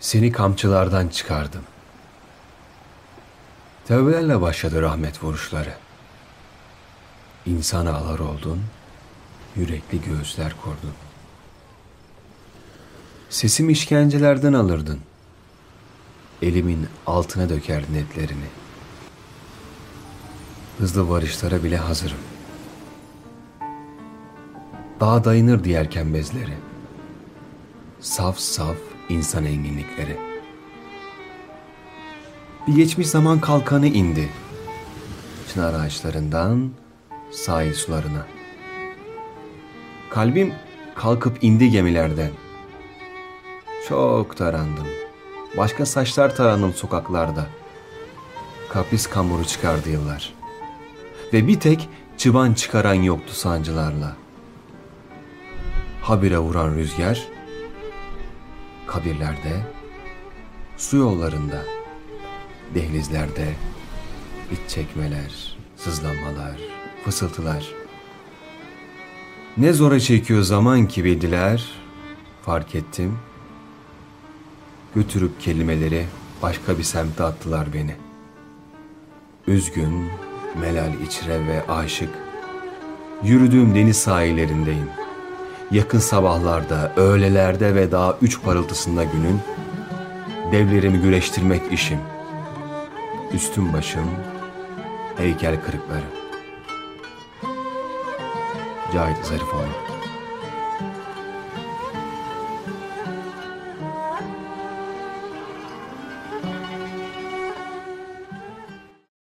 Seni kamçılardan çıkardım. Tevbelerle başladı rahmet vuruşları. İnsana alar oldun, yürekli göğüsler kurdun. Sesim işkencelerden alırdın. Elimin altına dökerdin etlerini. Hızlı varışlara bile hazırım. Daha dayanır diyerken bezleri. Saf saf insan enginlikleri. Bir geçmiş zaman kalkanı indi. Çınar ağaçlarından sahil sularına. Kalbim kalkıp indi gemilerden. Çok tarandım. Başka saçlar tarandım sokaklarda. Kapris kamuru çıkardı yıllar. Ve bir tek çıban çıkaran yoktu sancılarla. Habire vuran rüzgar, kabirlerde, su yollarında, dehlizlerde, iç çekmeler, sızlanmalar, fısıltılar. Ne zora çekiyor zaman ki bildiler, fark ettim. Götürüp kelimeleri başka bir semte attılar beni. Üzgün, melal içre ve aşık. Yürüdüğüm deniz sahillerindeyim. Yakın sabahlarda, öğlelerde ve daha üç parıltısında günün devlerimi güreştirmek işim. Üstüm başım, heykel kırıkları. Cahit Zarifoğlu